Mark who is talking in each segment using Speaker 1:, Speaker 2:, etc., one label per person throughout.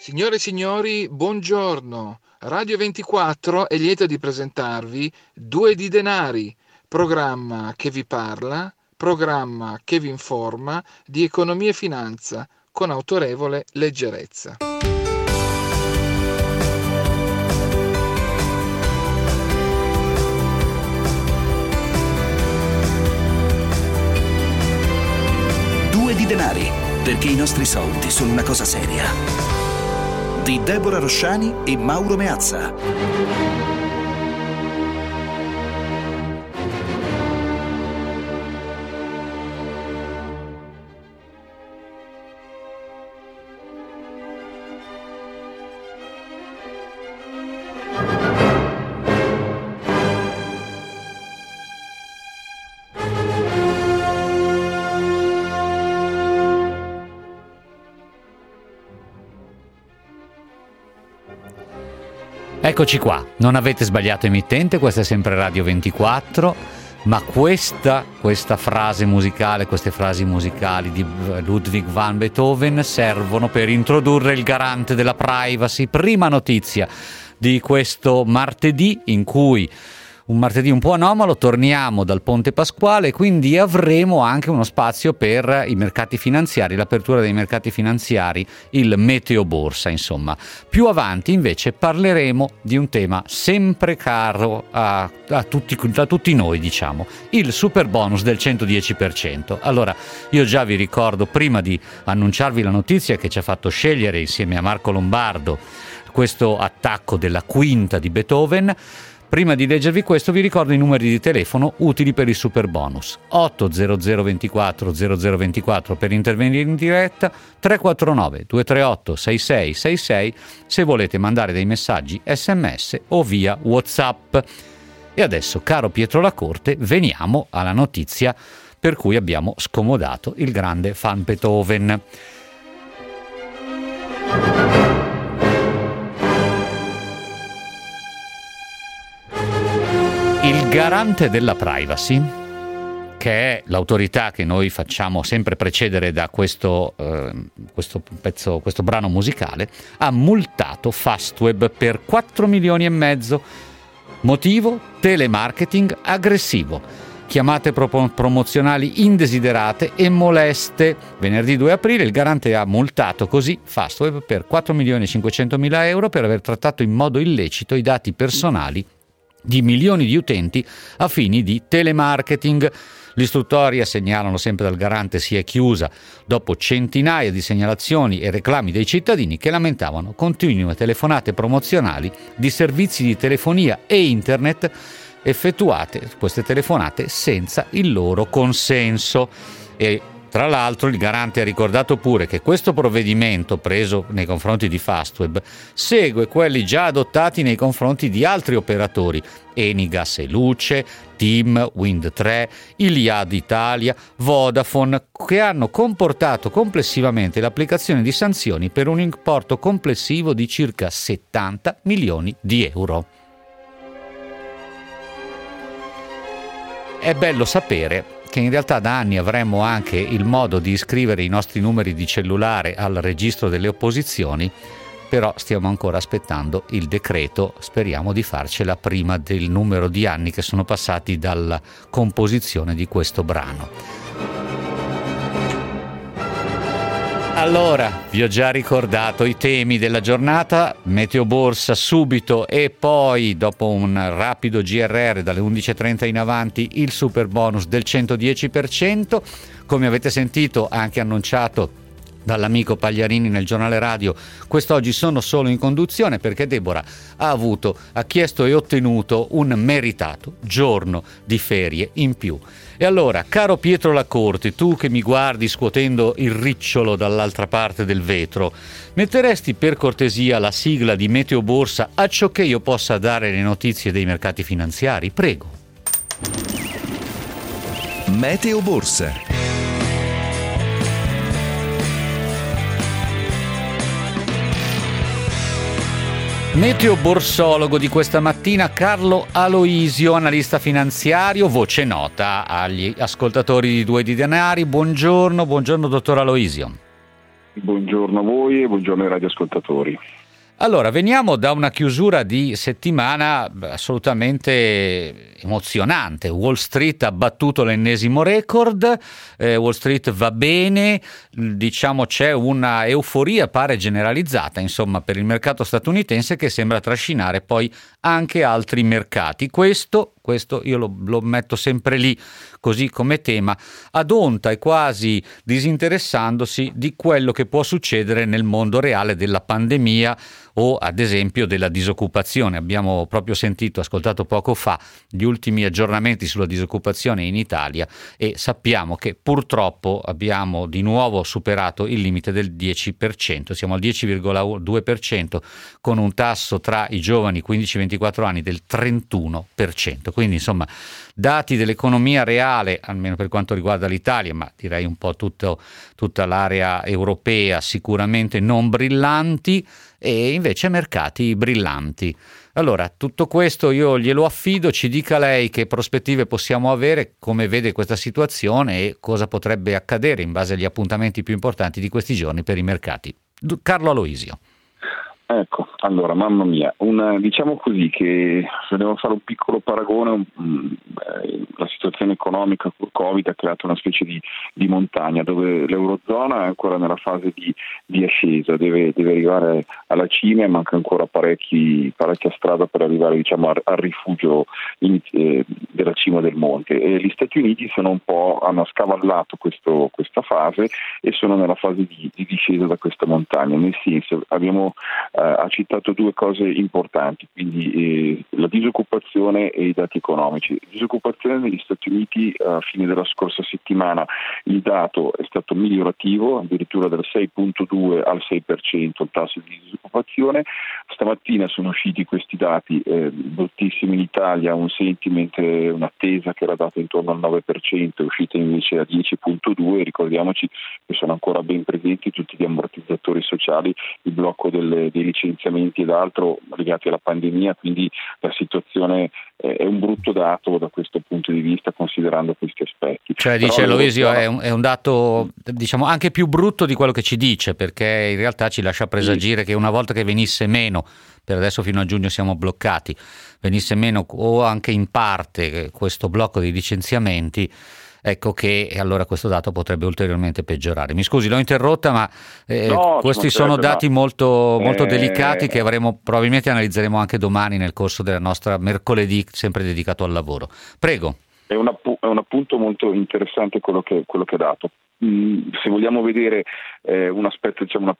Speaker 1: Signore e signori, buongiorno. Radio 24 è lieto di presentarvi Due di denari, programma che vi parla, programma che vi informa di economia e finanza con autorevole leggerezza.
Speaker 2: Due di denari, perché i nostri soldi sono una cosa seria di Deborah Rosciani e Mauro Meazza.
Speaker 3: Eccoci qua, non avete sbagliato emittente, questa è sempre Radio 24, ma questa, questa frase musicale, queste frasi musicali di Ludwig van Beethoven servono per introdurre il garante della privacy. Prima notizia di questo martedì in cui un martedì un po' anomalo, torniamo dal Ponte Pasquale, quindi avremo anche uno spazio per i mercati finanziari, l'apertura dei mercati finanziari, il meteo borsa, insomma. Più avanti invece parleremo di un tema sempre caro a, a, tutti, a tutti noi, diciamo, il super bonus del 110%. Allora, io già vi ricordo, prima di annunciarvi la notizia che ci ha fatto scegliere insieme a Marco Lombardo questo attacco della quinta di Beethoven, Prima di leggervi questo vi ricordo i numeri di telefono utili per il super bonus 800 24 0024 per intervenire in diretta 349 238 6666 se volete mandare dei messaggi sms o via whatsapp. E adesso caro Pietro Lacorte veniamo alla notizia per cui abbiamo scomodato il grande fan Beethoven garante della privacy, che è l'autorità che noi facciamo sempre precedere da questo, eh, questo, pezzo, questo brano musicale, ha multato Fastweb per 4 milioni e mezzo. Motivo? Telemarketing aggressivo chiamate pro- promozionali indesiderate e moleste. Venerdì 2 aprile il garante ha multato così Fastweb per 4 milioni e 500 mila euro per aver trattato in modo illecito i dati personali di milioni di utenti a fini di telemarketing. L'istruttoria, segnalano sempre dal garante, si è chiusa dopo centinaia di segnalazioni e reclami dei cittadini che lamentavano continue telefonate promozionali di servizi di telefonia e internet effettuate queste telefonate senza il loro consenso. E tra l'altro il garante ha ricordato pure che questo provvedimento preso nei confronti di Fastweb segue quelli già adottati nei confronti di altri operatori, Enigas e Luce, Team, Wind3, Iliad Italia, Vodafone, che hanno comportato complessivamente l'applicazione di sanzioni per un importo complessivo di circa 70 milioni di euro. È bello sapere che in realtà da anni avremmo anche il modo di iscrivere i nostri numeri di cellulare al registro delle opposizioni, però stiamo ancora aspettando il decreto, speriamo di farcela prima del numero di anni che sono passati dalla composizione di questo brano. Allora, vi ho già ricordato i temi della giornata, meteo borsa subito e poi dopo un rapido GRR dalle 11.30 in avanti il super bonus del 110%, come avete sentito anche annunciato dall'amico Pagliarini nel giornale radio. Quest'oggi sono solo in conduzione perché Deborah ha avuto, ha chiesto e ottenuto un meritato giorno di ferie in più. E allora, caro Pietro Lacorte, tu che mi guardi scuotendo il ricciolo dall'altra parte del vetro, metteresti per cortesia la sigla di Meteo Borsa a ciò che io possa dare le notizie dei mercati finanziari? Prego.
Speaker 2: Meteo Borsa.
Speaker 3: Meteo borsologo di questa mattina Carlo Aloisio, analista finanziario, voce nota agli ascoltatori di Due di Denari. Buongiorno, buongiorno dottor Aloisio.
Speaker 4: Buongiorno a voi e buongiorno ai radioascoltatori.
Speaker 3: Allora, veniamo da una chiusura di settimana assolutamente emozionante. Wall Street ha battuto l'ennesimo record, eh, Wall Street va bene, diciamo c'è una euforia pare generalizzata, insomma, per il mercato statunitense che sembra trascinare poi anche altri mercati. Questo, questo io lo, lo metto sempre lì così come tema, ad onta e quasi disinteressandosi di quello che può succedere nel mondo reale della pandemia o ad esempio della disoccupazione. Abbiamo proprio sentito, ascoltato poco fa, gli ultimi aggiornamenti sulla disoccupazione in Italia e sappiamo che purtroppo abbiamo di nuovo superato il limite del 10%, siamo al 10,2% con un tasso tra i giovani 15-24 anni del 31%. Quindi insomma dati dell'economia reale, almeno per quanto riguarda l'Italia, ma direi un po' tutto, tutta l'area europea, sicuramente non brillanti e invece mercati brillanti. Allora, tutto questo io glielo affido, ci dica lei che prospettive possiamo avere, come vede questa situazione e cosa potrebbe accadere in base agli appuntamenti più importanti di questi giorni per i mercati. Carlo Aloisio.
Speaker 4: Ecco, allora, mamma mia, una, diciamo così che se devo fare un piccolo paragone, un, mm, la situazione economica con Covid ha creato una specie di, di, montagna dove l'Eurozona è ancora nella fase di, di ascesa, deve, deve, arrivare alla cima e manca ancora parecchi, parecchia strada per arrivare diciamo, al, al, rifugio in, eh, della cima del monte. E gli Stati Uniti hanno scavallato questo, questa fase e sono nella fase di, di discesa da questa montagna, nel senso abbiamo eh, ha citato due cose importanti, quindi eh, la disoccupazione e i dati economici. Disoccupazione negli Stati Uniti a fine della scorsa settimana il dato è stato migliorativo, addirittura dal 6.2 al 6% il tasso di disoccupazione. Stamattina sono usciti questi dati eh, bruttissimi in Italia, un sentiment, un'attesa che era data intorno al 9%, è uscita invece a 10.2, ricordiamoci che sono ancora ben presenti tutti gli ammortizzatori sociali, il blocco delle, dei licenziamenti ed altro legati alla pandemia, quindi la situazione è un brutto dato da questo punto di vista considerando questi aspetti.
Speaker 3: Cioè dice Loisio è, un, è un dato diciamo anche più brutto di quello che ci dice perché in realtà ci lascia presagire sì. che una volta che venisse meno, per adesso fino a giugno siamo bloccati, venisse meno o anche in parte questo blocco di licenziamenti ecco che allora questo dato potrebbe ulteriormente peggiorare. Mi scusi, l'ho interrotta, ma eh, no, questi sono dati molto, molto eh... delicati che avremo, probabilmente analizzeremo anche domani nel corso della nostra mercoledì, sempre dedicato al lavoro. Prego.
Speaker 4: È un, appu- è un appunto molto interessante quello che, quello che ha dato. Mm, se vogliamo vedere eh, un aspetto, diciamo, una,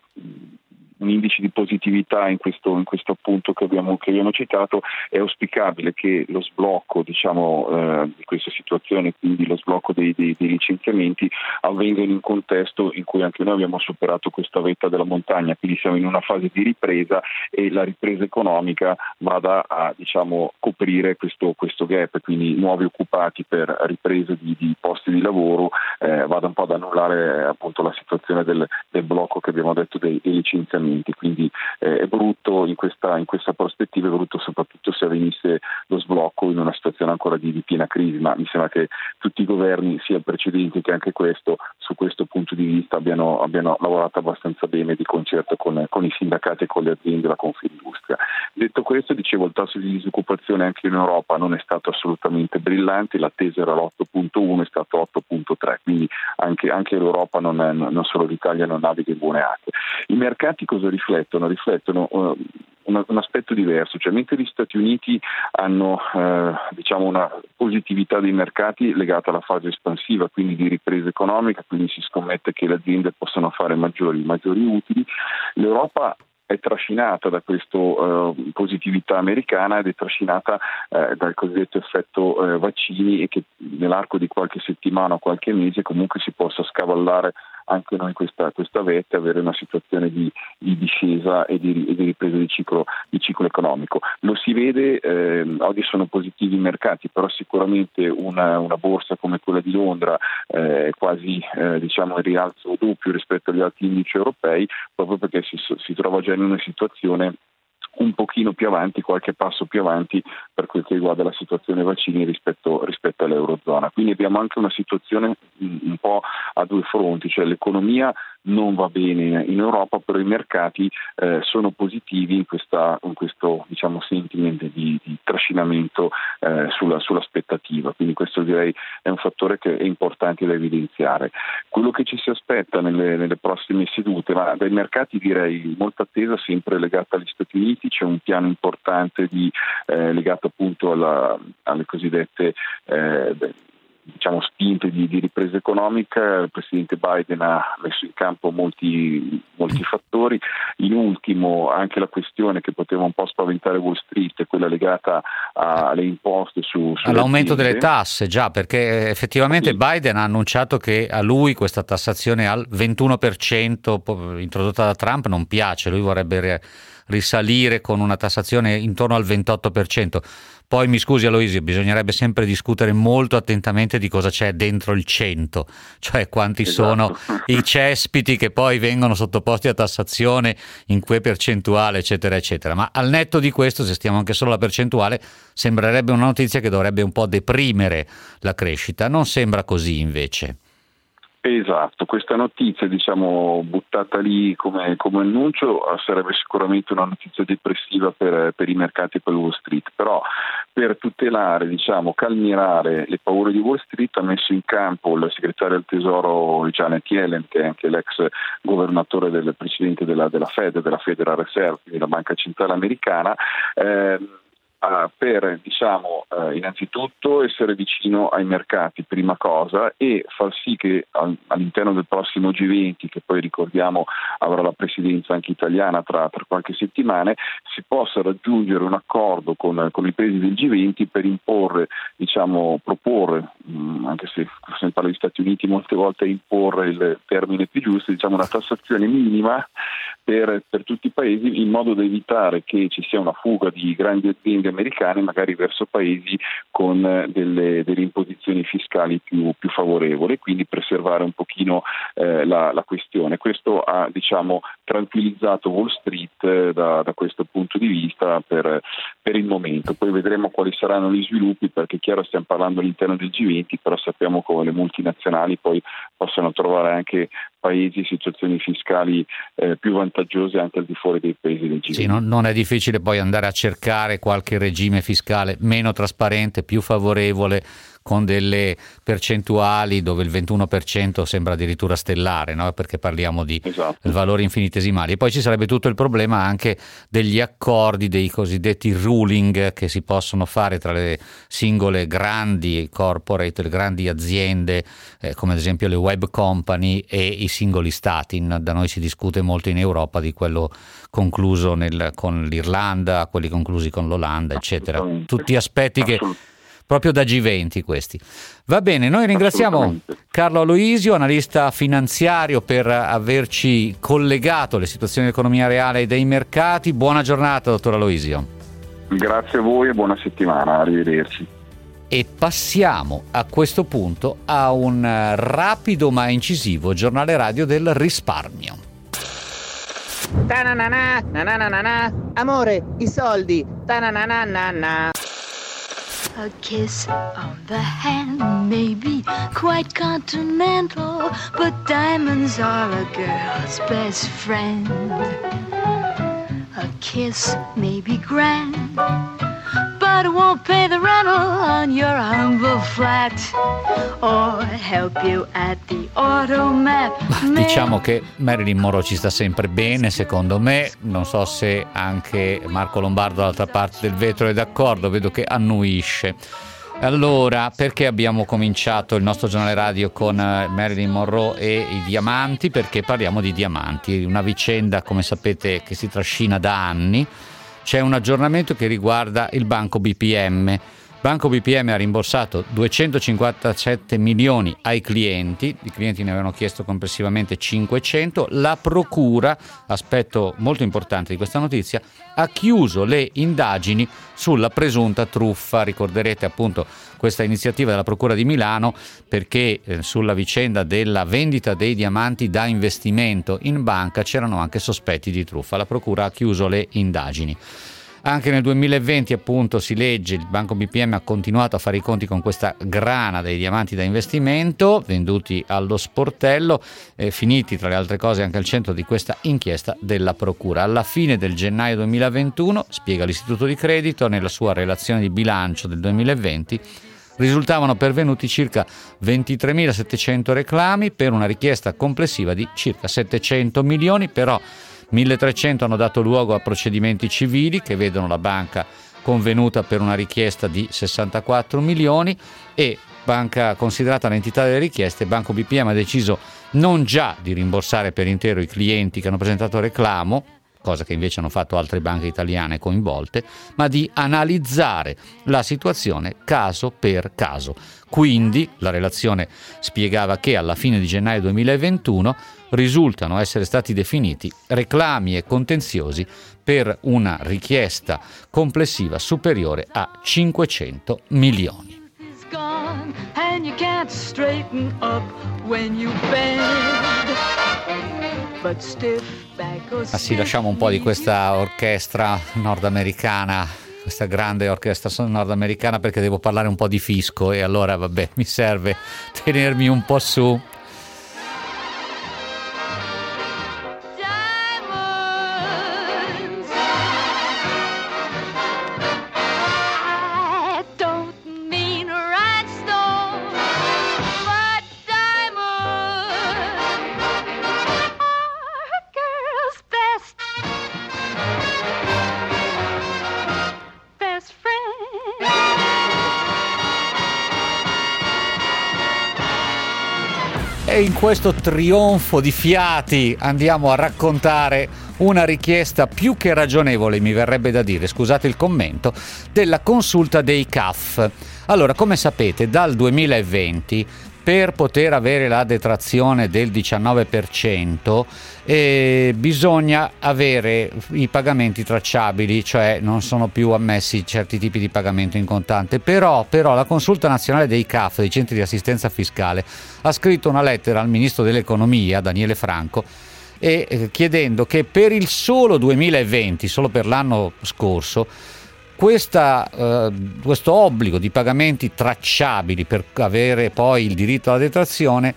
Speaker 4: un indice di positività in questo, in questo punto che abbiamo, che abbiamo, citato, è auspicabile che lo sblocco diciamo, eh, di questa situazione, quindi lo sblocco dei, dei, dei, licenziamenti, avvenga in un contesto in cui anche noi abbiamo superato questa vetta della montagna, quindi siamo in una fase di ripresa e la ripresa economica vada a diciamo, coprire questo, questo, gap, quindi nuovi occupati per ripresa di, di posti di lavoro, eh, vada un po' ad annullare appunto la situazione del, del blocco che abbiamo detto dei, dei licenziamenti investimenti, quindi eh, è brutto in questa, in questa, prospettiva, è brutto soprattutto se avvenisse lo sblocco in una situazione ancora di, di, piena crisi, ma mi sembra che tutti i governi, sia precedenti che anche questo, su questo punto di vista abbiano, abbiano lavorato abbastanza bene di concerto con, con, i sindacati e con le aziende della Confindustria. Detto questo, dicevo, il tasso di disoccupazione anche in Europa non è stato assolutamente brillante, l'attesa era l'8.1, è stato 8.3, quindi anche, anche l'Europa, non, è, non solo l'Italia, non naviga in buone acque. I mercati cosa riflettono? Riflettono uh, un, un, aspetto diverso, cioè mentre gli Stati Uniti hanno uh, diciamo una positività dei mercati legata alla fase espansiva, quindi di ripresa economica, quindi si scommette che le aziende possano fare maggiori, maggiori utili, l'Europa è trascinata da questa uh, positività americana ed è trascinata uh, dal cosiddetto effetto uh, vaccini e che nell'arco di qualche settimana o qualche mese comunque si possa scavallare anche noi questa, questa vetta avere una situazione di, di discesa e di, e di, ripresa di ciclo, di ciclo, economico. Lo si vede, eh, oggi sono positivi i mercati, però sicuramente una, una borsa come quella di Londra eh, quasi eh, diciamo in rialzo doppio rispetto agli altri indici europei, proprio perché si, si trova già in una situazione un pochino più avanti, qualche passo più avanti per quel che riguarda la situazione vaccini rispetto, rispetto all'Eurozona. Quindi abbiamo anche una situazione un po' a due fronti, cioè l'economia non va bene in Europa, però i mercati eh, sono positivi in, questa, in questo diciamo, sentiment di, di trascinamento eh, sulla, sull'aspettativa, quindi questo direi è un fattore che è importante da evidenziare. Quello che ci si aspetta nelle, nelle prossime sedute, ma dai mercati direi molta attesa sempre legata agli Stati Uniti, c'è un piano importante di, eh, legato appunto alla, alle cosiddette eh, diciamo, spinte di, di, ripresa economica, il Presidente Biden ha messo in campo molti, molti, fattori, in ultimo anche la questione che poteva un po' spaventare Wall Street, quella legata alle imposte su...
Speaker 3: All'aumento aziende. delle tasse, già, perché effettivamente sì. Biden ha annunciato che a lui questa tassazione al 21% introdotta da Trump non piace, lui vorrebbe risalire con una tassazione intorno al 28%. Poi mi scusi Aloisio, bisognerebbe sempre discutere molto attentamente di cosa c'è dentro il 100, cioè quanti esatto. sono i cespiti che poi vengono sottoposti a tassazione, in che percentuale, eccetera, eccetera. Ma al netto di questo, se stiamo anche solo alla percentuale, sembrerebbe una notizia che dovrebbe un po' deprimere la crescita. Non sembra così invece.
Speaker 4: Esatto, questa notizia diciamo, buttata lì come, come, annuncio sarebbe sicuramente una notizia depressiva per, per, i mercati e per Wall Street, però per tutelare, diciamo, calmierare le paure di Wall Street ha messo in campo il segretario del tesoro Janet Yellen, che è anche l'ex governatore del presidente della, della Fed, della Federal Reserve, quindi la banca centrale americana, eh, Uh, per diciamo, uh, innanzitutto essere vicino ai mercati, prima cosa, e far sì che al, all'interno del prossimo G20, che poi ricordiamo avrà la presidenza anche italiana tra, tra qualche settimana, si possa raggiungere un accordo con, con i paesi del G20 per imporre, diciamo, proporre, mh, mm, anche se se parla di Stati Uniti molte volte imporre il termine più giusto, diciamo una tassazione minima per, per tutti i paesi in modo da evitare che ci sia una fuga di grandi aziende americane magari verso paesi con eh, delle, delle imposizioni fiscali più, più, favorevoli, quindi preservare un pochino eh, la, la, questione. Questo ha diciamo, tranquillizzato Wall Street eh, da, da, questo punto di vista per, per, il momento. Poi vedremo quali saranno gli sviluppi perché chiaro stiamo parlando all'interno del G20, però sappiamo come le multinazionali poi possano trovare anche paesi situazioni fiscali eh, più vantaggiose anche al di fuori dei paesi del G20.
Speaker 3: Sì, non, non, è difficile poi andare a cercare qualche regime fiscale meno trasparente, più favorevole con delle percentuali dove il 21% sembra addirittura stellare, no? perché parliamo di esatto. valori infinitesimali. E poi ci sarebbe tutto il problema anche degli accordi, dei cosiddetti ruling che si possono fare tra le singole grandi corporate, le grandi aziende, eh, come ad esempio le web company e i singoli stati. Da noi si discute molto in Europa di quello concluso nel, con l'Irlanda, quelli conclusi con l'Olanda, eccetera. Tutti aspetti che proprio da G20 questi. Va bene, noi ringraziamo Carlo Aloisio, analista finanziario, per averci collegato alle situazioni dell'economia reale e dei mercati. Buona giornata, dottor Aloisio.
Speaker 4: Grazie a voi e buona settimana, arrivederci.
Speaker 3: E passiamo a questo punto a un rapido ma incisivo giornale radio del risparmio.
Speaker 5: Amore, i soldi. A kiss on the hand may be quite continental, but diamonds are a girl's best friend. A kiss may be grand but won't pay the rental on your humble flat or help you at the automat.
Speaker 3: Ma diciamo che Marilyn Monroe ci sta sempre bene, secondo me. Non so se anche Marco Lombardo dall'altra parte del vetro è d'accordo, vedo che annuisce. Allora, perché abbiamo cominciato il nostro giornale radio con eh, Marilyn Monroe e i diamanti? Perché parliamo di diamanti, una vicenda, come sapete, che si trascina da anni c'è un aggiornamento che riguarda il banco BPM. Banco BPM ha rimborsato 257 milioni ai clienti, i clienti ne avevano chiesto complessivamente 500, la Procura, aspetto molto importante di questa notizia, ha chiuso le indagini sulla presunta truffa, ricorderete appunto questa iniziativa della Procura di Milano perché eh, sulla vicenda della vendita dei diamanti da investimento in banca c'erano anche sospetti di truffa. La Procura ha chiuso le indagini. Anche nel 2020 appunto si legge il Banco BPM ha continuato a fare i conti con questa grana dei diamanti da investimento venduti allo sportello, eh, finiti tra le altre cose anche al centro di questa inchiesta della Procura. Alla fine del gennaio 2021, spiega l'Istituto di Credito nella sua relazione di bilancio del 2020, risultavano pervenuti circa 23.700 reclami per una richiesta complessiva di circa 700 milioni, però 1300 hanno dato luogo a procedimenti civili che vedono la banca convenuta per una richiesta di 64 milioni e banca considerata l'entità delle richieste, Banco BPM ha deciso non già di rimborsare per intero i clienti che hanno presentato reclamo, cosa che invece hanno fatto altre banche italiane coinvolte, ma di analizzare la situazione caso per caso. Quindi la relazione spiegava che alla fine di gennaio 2021 risultano essere stati definiti reclami e contenziosi per una richiesta complessiva superiore a 500 milioni. Ah sì, lasciamo un po' di questa orchestra nordamericana questa grande orchestra nordamericana perché devo parlare un po' di fisco e allora vabbè mi serve tenermi un po' su In questo trionfo di fiati andiamo a raccontare una richiesta più che ragionevole, mi verrebbe da dire, scusate il commento, della consulta dei CAF. Allora, come sapete, dal 2020 per poter avere la detrazione del 19% eh, bisogna avere i pagamenti tracciabili, cioè non sono più ammessi certi tipi di pagamento in contante. Però, però la Consulta Nazionale dei CAF, dei centri di assistenza fiscale, ha scritto una lettera al Ministro dell'Economia, Daniele Franco, e, eh, chiedendo che per il solo 2020, solo per l'anno scorso, questa, eh, questo obbligo di pagamenti tracciabili per avere poi il diritto alla detrazione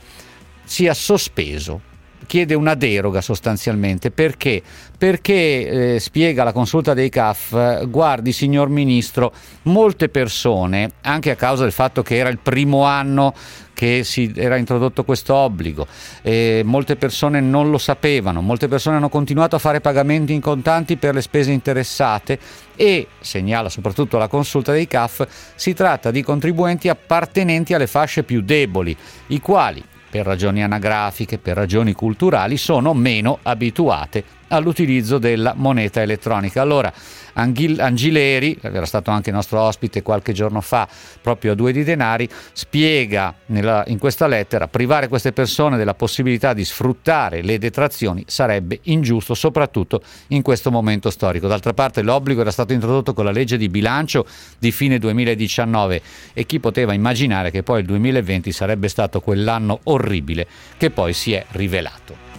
Speaker 3: sia sospeso. Chiede una deroga sostanzialmente perché? Perché eh, spiega la consulta dei CAF, guardi signor Ministro, molte persone, anche a causa del fatto che era il primo anno che si era introdotto questo obbligo. E molte persone non lo sapevano, molte persone hanno continuato a fare pagamenti in contanti per le spese interessate e, segnala soprattutto la consulta dei CAF, si tratta di contribuenti appartenenti alle fasce più deboli, i quali per ragioni anagrafiche, per ragioni culturali, sono meno abituate all'utilizzo della moneta elettronica. Allora, Angileri, era stato anche nostro ospite qualche giorno fa, proprio a due di denari, spiega nella, in questa lettera privare queste persone della possibilità di sfruttare le detrazioni sarebbe ingiusto, soprattutto in questo momento storico. D'altra parte l'obbligo era stato introdotto con la legge di bilancio di fine 2019 e chi poteva immaginare che poi il 2020 sarebbe stato quell'anno orribile che poi si è rivelato.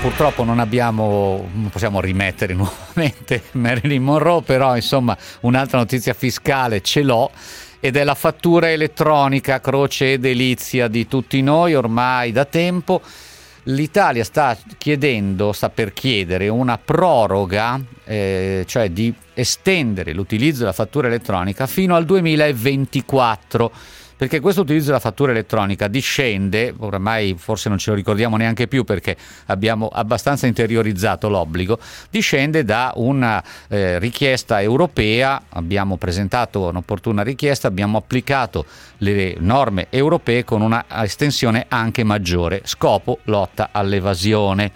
Speaker 3: Purtroppo non abbiamo, non possiamo rimettere nuovamente Marilyn Monroe, però insomma un'altra notizia fiscale ce l'ho ed è la fattura elettronica, croce e delizia di tutti noi ormai da tempo. L'Italia sta chiedendo, sta per chiedere una proroga, eh, cioè di estendere l'utilizzo della fattura elettronica fino al 2024 perché questo utilizzo della fattura elettronica discende, oramai forse non ce lo ricordiamo neanche più perché abbiamo abbastanza interiorizzato l'obbligo, discende da una eh, richiesta europea, abbiamo presentato un'opportuna richiesta, abbiamo applicato le norme europee con una estensione anche maggiore, scopo lotta all'evasione.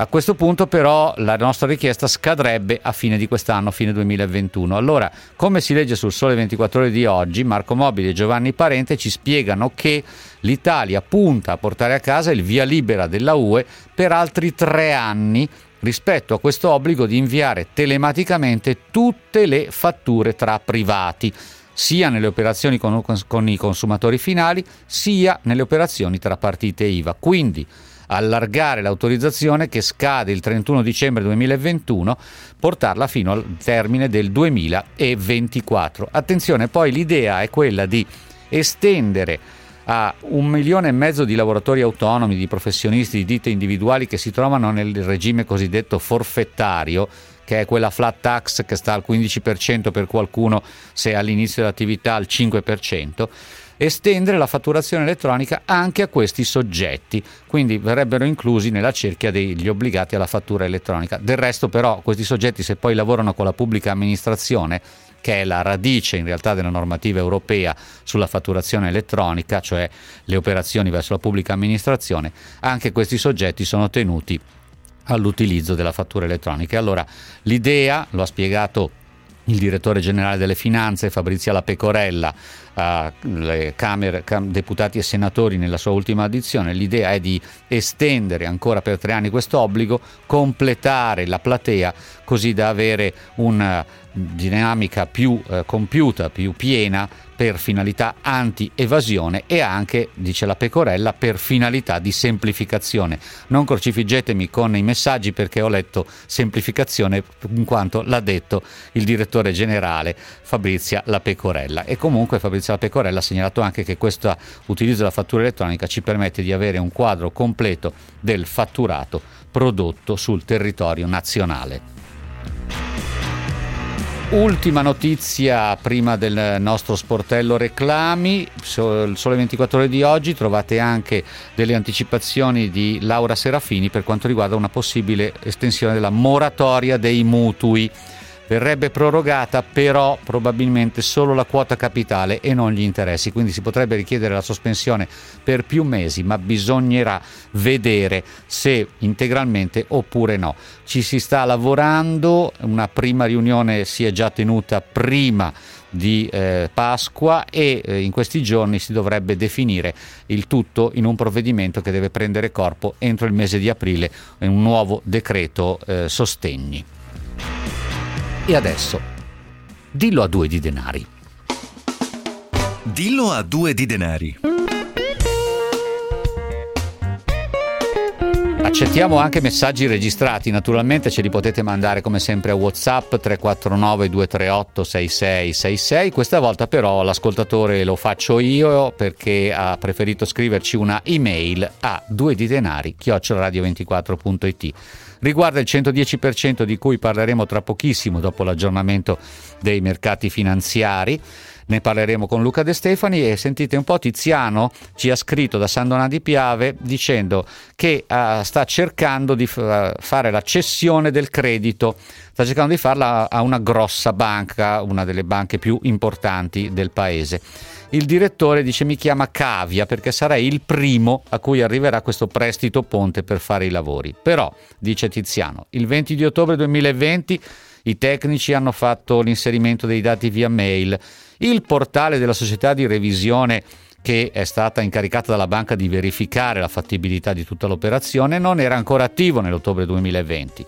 Speaker 3: A questo punto però la nostra richiesta scadrebbe a fine di quest'anno, fine 2021. Allora, come si legge sul Sole 24 ore di oggi, Marco Mobili e Giovanni Parente ci spiegano che l'Italia punta a portare a casa il via libera della UE per altri tre anni rispetto a questo obbligo di inviare telematicamente tutte le fatture tra privati sia nelle operazioni con, con, i consumatori finali sia nelle operazioni tra partite IVA. Quindi allargare l'autorizzazione che scade il 31 dicembre 2021, portarla fino al termine del 2024. Attenzione, poi l'idea è quella di estendere a un milione e mezzo di lavoratori autonomi, di professionisti, di ditte individuali che si trovano nel regime cosiddetto forfettario, che è quella flat tax che sta al 15% per qualcuno se all'inizio dell'attività al 5%, estendere la fatturazione elettronica anche a questi soggetti, quindi verrebbero inclusi nella cerchia degli obbligati alla fattura elettronica. Del resto però questi soggetti se poi lavorano con la pubblica amministrazione che è la radice in realtà della normativa europea sulla fatturazione elettronica, cioè le operazioni verso la pubblica amministrazione, anche questi soggetti sono tenuti all'utilizzo della fattura elettronica. Allora l'idea, lo ha spiegato il direttore generale delle finanze Fabrizia La Pecorella, Camere, cam, deputati e senatori nella sua ultima edizione, l'idea è di estendere ancora per tre anni questo obbligo, completare la platea così da avere una dinamica più eh, compiuta, più piena per finalità anti-evasione e anche, dice la pecorella, per finalità di semplificazione. Non crocifiggetemi con i messaggi perché ho letto semplificazione in quanto l'ha detto il direttore generale Fabrizia La Pecorella. E comunque Fabrizia La Pecorella ha segnalato anche che questo utilizzo della fattura elettronica ci permette di avere un quadro completo del fatturato prodotto sul territorio nazionale. Ultima notizia prima del nostro sportello reclami, Sole 24 ore di oggi trovate anche delle anticipazioni di Laura Serafini per quanto riguarda una possibile estensione della moratoria dei mutui verrebbe prorogata però probabilmente solo la quota capitale e non gli interessi, quindi si potrebbe richiedere la sospensione per più mesi, ma bisognerà vedere se integralmente oppure no. Ci si sta lavorando, una prima riunione si è già tenuta prima di eh, Pasqua e eh, in questi giorni si dovrebbe definire il tutto in un provvedimento che deve prendere corpo entro il mese di aprile, un nuovo decreto eh, sostegni. E adesso, dillo a due di denari.
Speaker 2: Dillo a due di denari.
Speaker 3: Accettiamo anche messaggi registrati, naturalmente ce li potete mandare come sempre a WhatsApp 349 238 6666. Questa volta però l'ascoltatore lo faccio io perché ha preferito scriverci una email a due di denari chiocciolaradio24.it riguarda il 110% di cui parleremo tra pochissimo dopo l'aggiornamento dei mercati finanziari. Ne parleremo con Luca De Stefani e sentite un po' Tiziano ci ha scritto da San Donà di Piave dicendo che uh, sta cercando di f- fare la cessione del credito, sta cercando di farla a una grossa banca, una delle banche più importanti del paese il direttore dice mi chiama Cavia perché sarei il primo a cui arriverà questo prestito ponte per fare i lavori. Però, dice Tiziano, il 20 di ottobre 2020 i tecnici hanno fatto l'inserimento dei dati via mail, il portale della società di revisione che è stata incaricata dalla banca di verificare la fattibilità di tutta l'operazione non era ancora attivo nell'ottobre 2020.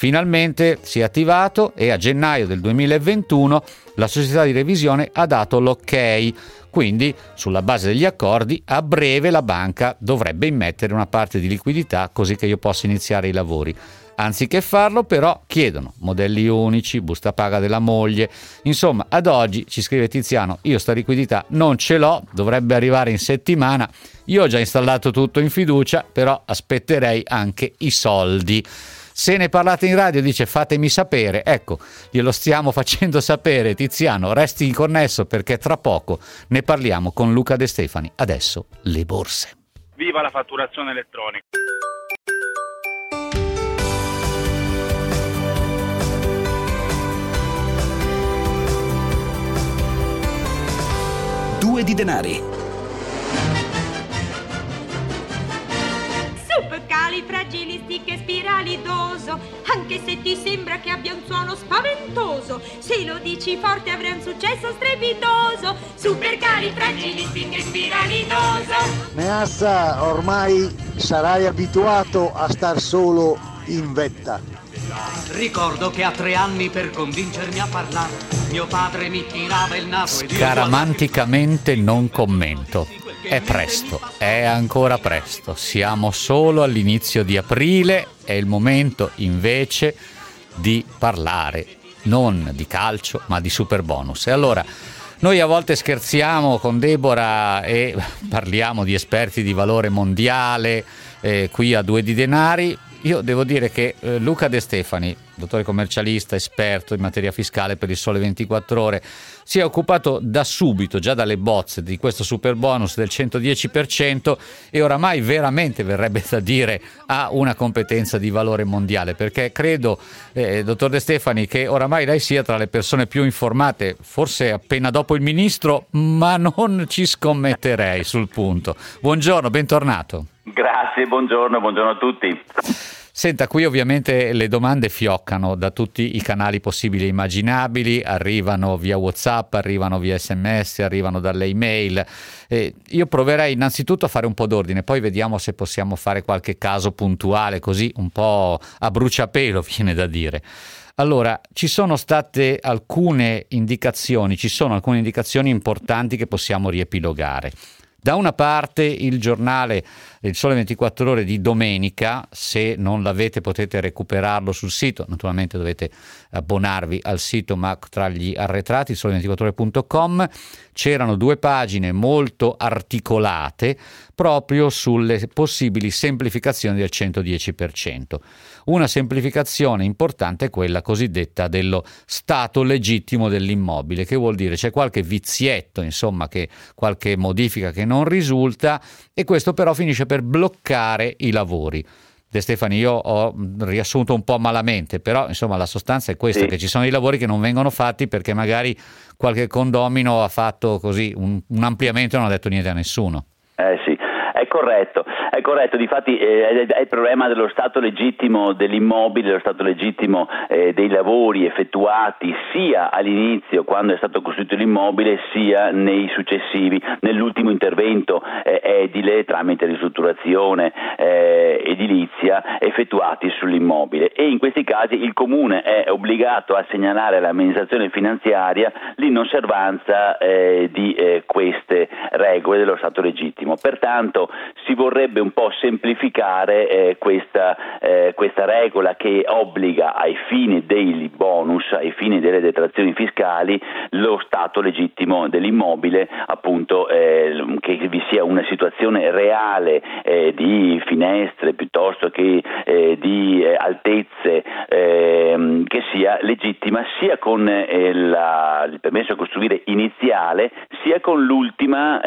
Speaker 3: Finalmente si è attivato e a gennaio del 2021 la società di revisione ha dato l'ok. Quindi, sulla base degli accordi, a breve la banca dovrebbe immettere una parte di liquidità così che io possa iniziare i lavori. Anziché farlo, però, chiedono modelli unici, busta paga della moglie. Insomma, ad oggi ci scrive Tiziano: Io sta liquidità non ce l'ho, dovrebbe arrivare in settimana. Io ho già installato tutto in fiducia, però aspetterei anche i soldi. Se ne parlate in radio dice fatemi sapere, ecco, glielo stiamo facendo sapere Tiziano, resti connesso perché tra poco ne parliamo con Luca De Stefani. Adesso le borse.
Speaker 6: Viva la fatturazione elettronica!
Speaker 2: Due di denari
Speaker 7: supercalifragilistichespiralidoso Anche se ti sembra che abbia un suono spaventoso. Se lo dici forte avrai un successo strepitoso. Supercalifragilistichespiralidoso
Speaker 8: Meassa, ormai sarai abituato a star solo in vetta.
Speaker 9: Ricordo che a tre anni per convincermi a parlare. Mio padre mi tirava il naso
Speaker 3: Scaramanticamente non commento. È presto, è ancora presto, siamo solo all'inizio di aprile, è il momento invece di parlare non di calcio ma di super bonus. E allora noi a volte scherziamo con Deborah e parliamo di esperti di valore mondiale eh, qui a due di denari. Io devo dire che eh, Luca De Stefani, dottore commercialista, esperto in materia fiscale per il Sole 24 Ore, si è occupato da subito, già dalle bozze di questo super bonus del 110% e oramai veramente verrebbe da dire ha una competenza di valore mondiale, perché credo, eh, dottor De Stefani, che oramai lei sia tra le persone più informate, forse appena dopo il ministro, ma non ci scommetterei sul punto. Buongiorno, bentornato.
Speaker 10: Grazie, buongiorno, buongiorno a tutti.
Speaker 3: Senta, qui ovviamente le domande fioccano da tutti i canali possibili e immaginabili, arrivano via WhatsApp, arrivano via sms, arrivano dalle email. Eh, io proverei innanzitutto a fare un po' d'ordine, poi vediamo se possiamo fare qualche caso puntuale, così un po' a bruciapelo viene da dire. Allora, ci sono state alcune indicazioni, ci sono alcune indicazioni importanti che possiamo riepilogare. Da una parte il giornale Il Sole 24 Ore di domenica, se non l'avete potete recuperarlo sul sito, naturalmente dovete abbonarvi al sito, ma tra gli arretrati, sole24ore.com, c'erano due pagine molto articolate proprio sulle possibili semplificazioni del 110%. Una semplificazione importante è quella cosiddetta dello stato legittimo dell'immobile, che vuol dire c'è qualche vizietto, insomma, che, qualche modifica che non risulta e questo però finisce per bloccare i lavori. De Stefani, io ho riassunto un po' malamente, però insomma la sostanza è questa, sì. che ci sono dei lavori che non vengono fatti perché magari qualche condomino ha fatto così un, un ampliamento e non ha detto niente a nessuno.
Speaker 10: Eh sì, è corretto, è corretto, difatti eh, è il problema dello stato legittimo dell'immobile, dello stato legittimo eh, dei lavori effettuati sia all'inizio quando è stato costruito l'immobile sia nei successivi, nell'ultimo intervento eh, edile tramite ristrutturazione eh, edilizia effettuati sull'immobile e in questi casi il comune è obbligato a segnalare all'amministrazione finanziaria l'inosservanza eh, di eh, queste regole dello stato legittimo. Pertanto si vorrebbe un po' semplificare eh, questa, eh, questa, regola che obbliga ai fini dei bonus, ai fini delle detrazioni fiscali, lo stato legittimo dell'immobile, appunto eh, che vi sia una situazione reale eh, di finestre piuttosto che eh, di eh, altezze ehm, che sia legittima sia con la, il permesso a costruire iniziale sia con l'ultima,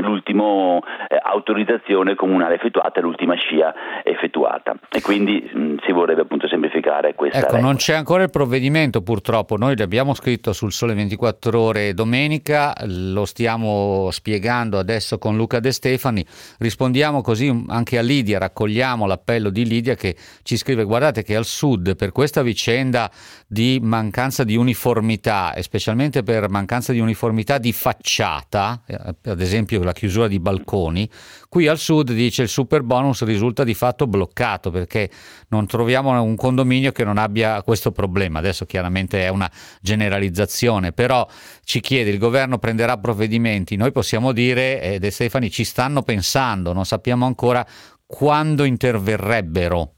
Speaker 10: l'ultimo autorizzazione comunale effettuata e l'ultima scia effettuata. E quindi mh, si vorrebbe appunto semplificare questa
Speaker 3: Ecco,
Speaker 10: regola.
Speaker 3: non c'è ancora il provvedimento purtroppo, noi l'abbiamo scritto sul Sole 24 Ore domenica, lo stiamo spiegando adesso con Luca De Stefani, rispondiamo così anche a Lidia, raccogliamo l'appello di Lidia che ci scrive guardate che al sud per questa vicenda di mancanza di uniformità e specialmente per mancanza di uniformità di facciata, eh, ad esempio la chiusura di balconi, Qui al sud dice il super bonus risulta di fatto bloccato perché non troviamo un condominio che non abbia questo problema. Adesso chiaramente è una generalizzazione, però ci chiede il governo prenderà provvedimenti. Noi possiamo dire, eh, De Stefani, ci stanno pensando, non sappiamo ancora quando interverrebbero.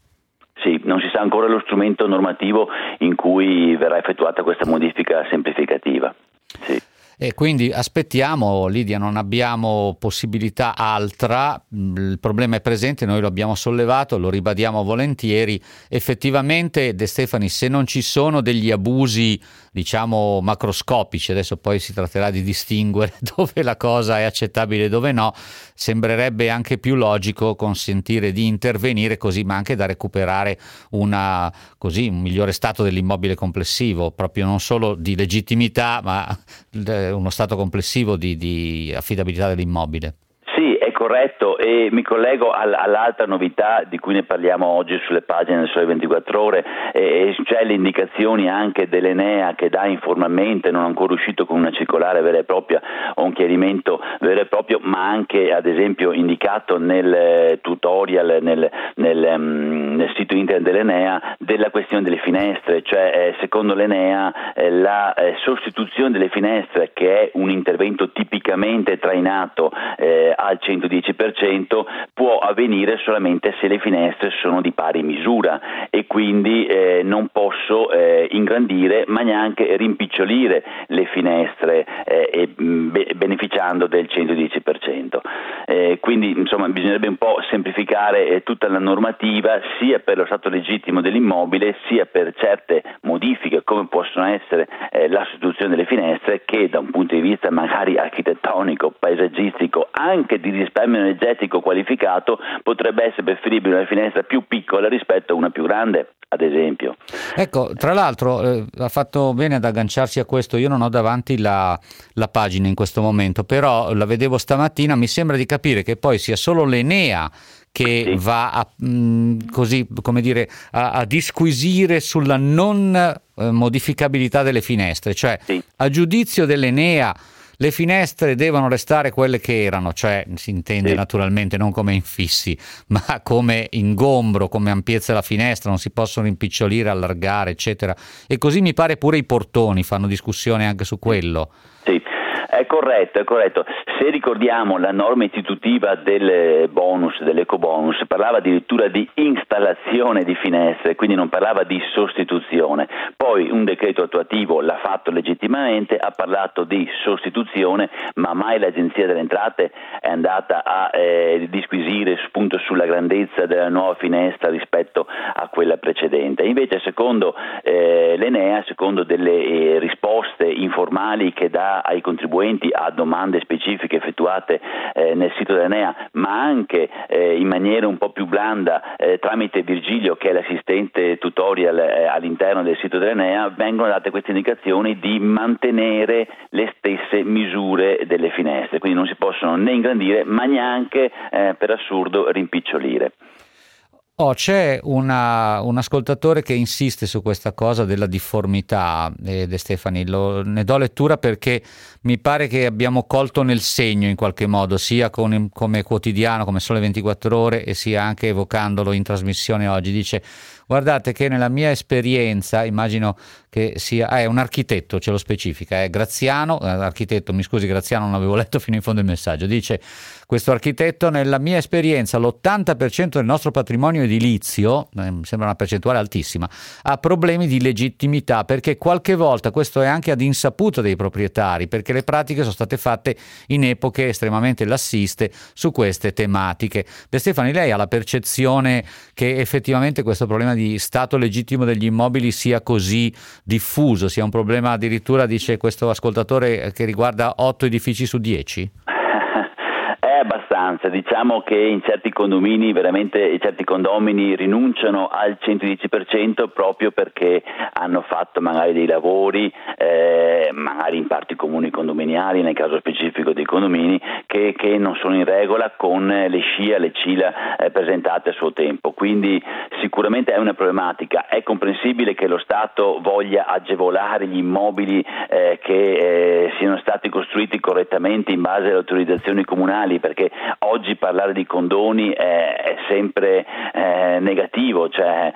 Speaker 10: Sa ancora lo strumento normativo in cui verrà effettuata questa modifica semplificativa. Sì.
Speaker 3: E quindi aspettiamo, Lidia, non abbiamo possibilità altra, il problema è presente, noi lo abbiamo sollevato, lo ribadiamo volentieri. Effettivamente, De Stefani, se non ci sono degli abusi, diciamo, macroscopici, adesso poi si tratterà di distinguere dove la cosa è accettabile e dove no, sembrerebbe anche più logico consentire di intervenire così, ma anche da recuperare una, così, un migliore stato dell'immobile complessivo, proprio non solo di legittimità, ma uno stato complessivo di, di affidabilità dell'immobile
Speaker 10: corretto e mi collego all'altra novità di cui ne parliamo oggi sulle pagine del Sole 24 Ore e c'è le indicazioni anche dell'Enea che dà informalmente, non ancora uscito con una circolare vera e propria o un chiarimento vero e proprio, ma anche ad esempio indicato nel eh, tutorial, nel, nel, um, nel sito internet dell'Enea, della questione delle finestre, cioè eh, secondo l'Enea eh, la sostituzione delle finestre che è un intervento tipicamente trainato eh, al 110% può avvenire solamente se le finestre sono di pari misura e quindi eh, non posso eh, ingrandire ma neanche rimpicciolire le finestre eh, be- beneficiando del 110%. Eh, quindi insomma bisognerebbe un po' semplificare eh, tutta la normativa sia per lo stato legittimo dell'immobile sia per certe modifiche come possono essere eh, la sostituzione delle finestre che da un punto di vista magari architettonico, paesaggistico, anche di risparmio energetico qualificato potrebbe essere preferibile una finestra più piccola rispetto a una più grande ad esempio.
Speaker 3: Ecco, tra l'altro eh, ha fatto bene ad agganciarsi a questo, io non ho davanti la, la, pagina in questo momento, però la vedevo stamattina, mi sembra di capire che poi sia solo l'Enea che sì. va a, mh, mm, così, come dire, a, a disquisire sulla non eh, modificabilità delle finestre, cioè sì. a giudizio dell'Enea le finestre devono restare quelle che erano, cioè si intende sì. naturalmente non come infissi, ma come ingombro, come ampiezza della finestra, non si possono impicciolire, allargare, eccetera. E così mi pare pure i portoni fanno discussione anche su quello.
Speaker 10: Sì. È corretto, è corretto. Se ricordiamo la norma istitutiva del bonus, dell'eco bonus, parlava addirittura di installazione di finestre, quindi non parlava di sostituzione. Poi un decreto attuativo l'ha fatto legittimamente, ha parlato di sostituzione, ma mai l'Agenzia delle Entrate è andata a eh, disquisire appunto sulla grandezza della nuova finestra rispetto a quella precedente. Invece secondo eh, l'Enea, secondo delle eh, risposte informali che dà ai contribuenti, contribuenti a domande specifiche effettuate eh, nel sito dell'Enea, ma anche eh, in maniera un po' più blanda eh, tramite Virgilio che è l'assistente tutorial eh, all'interno del sito dell'Enea, vengono date queste indicazioni di mantenere le stesse misure delle finestre, quindi non si possono né ingrandire ma neanche eh, per assurdo rimpicciolire.
Speaker 3: Oh, c'è una, un ascoltatore che insiste su questa cosa della difformità, eh, De Stefani, Lo, ne do lettura perché mi pare che abbiamo colto nel segno in qualche modo, sia con, come quotidiano, come Sole 24 Ore, e sia anche evocandolo in trasmissione oggi. Dice, guardate che nella mia esperienza, immagino che sia, ah, è un architetto, ce lo specifica, è Graziano, eh, architetto, mi scusi Graziano, non avevo letto fino in fondo il messaggio, dice questo architetto, nella mia esperienza l'80% del nostro patrimonio edilizio, eh, sembra una percentuale altissima, ha problemi di legittimità perché qualche volta questo è anche ad insaputa dei proprietari, perché le pratiche sono state fatte in epoche estremamente lassiste su queste tematiche. De Stefani, lei ha la percezione che effettivamente questo problema di stato legittimo degli immobili sia così diffuso, sia un problema addirittura, dice questo ascoltatore, che riguarda 8 edifici su 10?
Speaker 10: Abbastanza, diciamo che in certi condomini, veramente certi condomini rinunciano al 110% proprio perché hanno fatto magari dei lavori, eh, magari in parti comuni condominiali, nel caso specifico dei condomini, che, che non sono in regola con le SCIA, le CILA eh, presentate a suo tempo. Quindi sicuramente è una problematica. È comprensibile che lo Stato voglia agevolare gli immobili eh, che eh, siano stati costruiti correttamente in base alle autorizzazioni comunali, perché oggi parlare di condoni è, è sempre eh, negativo, cioè,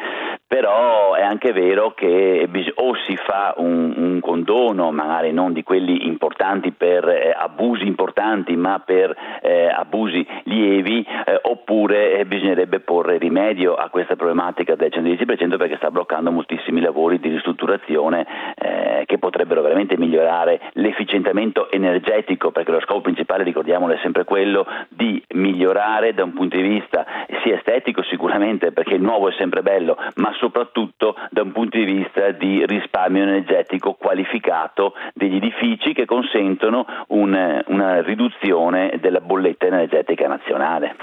Speaker 10: però è anche vero che o si fa un, un condono, magari non di quelli importanti per eh, abusi importanti, ma per eh, abusi lievi, eh, oppure eh, bisognerebbe porre rimedio a questa problematica del 110% perché sta bloccando moltissimi lavori di ristrutturazione eh, che potrebbero veramente migliorare l'efficientamento energetico, perché lo scopo principale, ricordiamolo, è sempre quello di migliorare da un punto di vista sia estetico sicuramente, perché il nuovo è sempre bello, ma soprattutto da un punto di vista di risparmio energetico qualificato degli edifici che consentono un, una riduzione della bolletta energetica nazionale.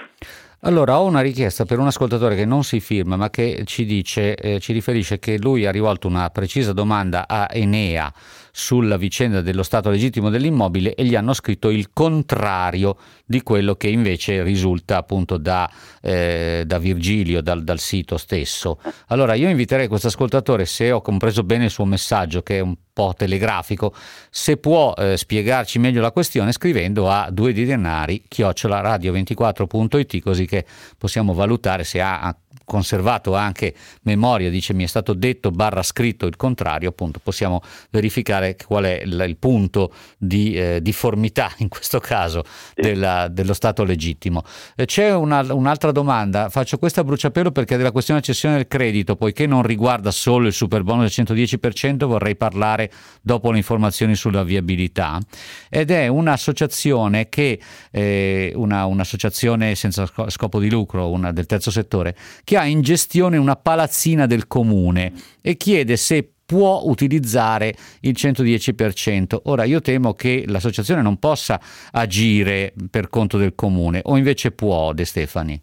Speaker 3: Allora, ho una richiesta per un ascoltatore che non si firma, ma che ci dice, eh, ci riferisce che lui ha rivolto una precisa domanda a Enea sulla vicenda dello stato legittimo dell'immobile e gli hanno scritto il contrario di quello che invece risulta appunto da, eh, da Virgilio, dal, dal, sito stesso. Allora io inviterei questo ascoltatore, se ho compreso bene il suo messaggio, che è un po' telegrafico, se può eh, spiegarci meglio la questione scrivendo a due di denari chiocciolaradio24.it così che possiamo valutare se ha conservato anche memoria, dice mi è stato detto barra scritto il contrario, appunto possiamo verificare qual è il, il punto di eh, difformità in questo caso della, dello Stato legittimo. Eh, c'è una, un'altra domanda, faccio questa a bruciapelo perché della questione cessione del credito, poiché non riguarda solo il super bonus del 110%, vorrei parlare dopo le informazioni sulla viabilità ed è un'associazione che, eh, una, un'associazione senza scopo di lucro, una del terzo settore, che ha in gestione una palazzina del comune e chiede se può utilizzare il 110%. Ora io temo che l'associazione non possa agire per conto del comune o invece può De Stefani.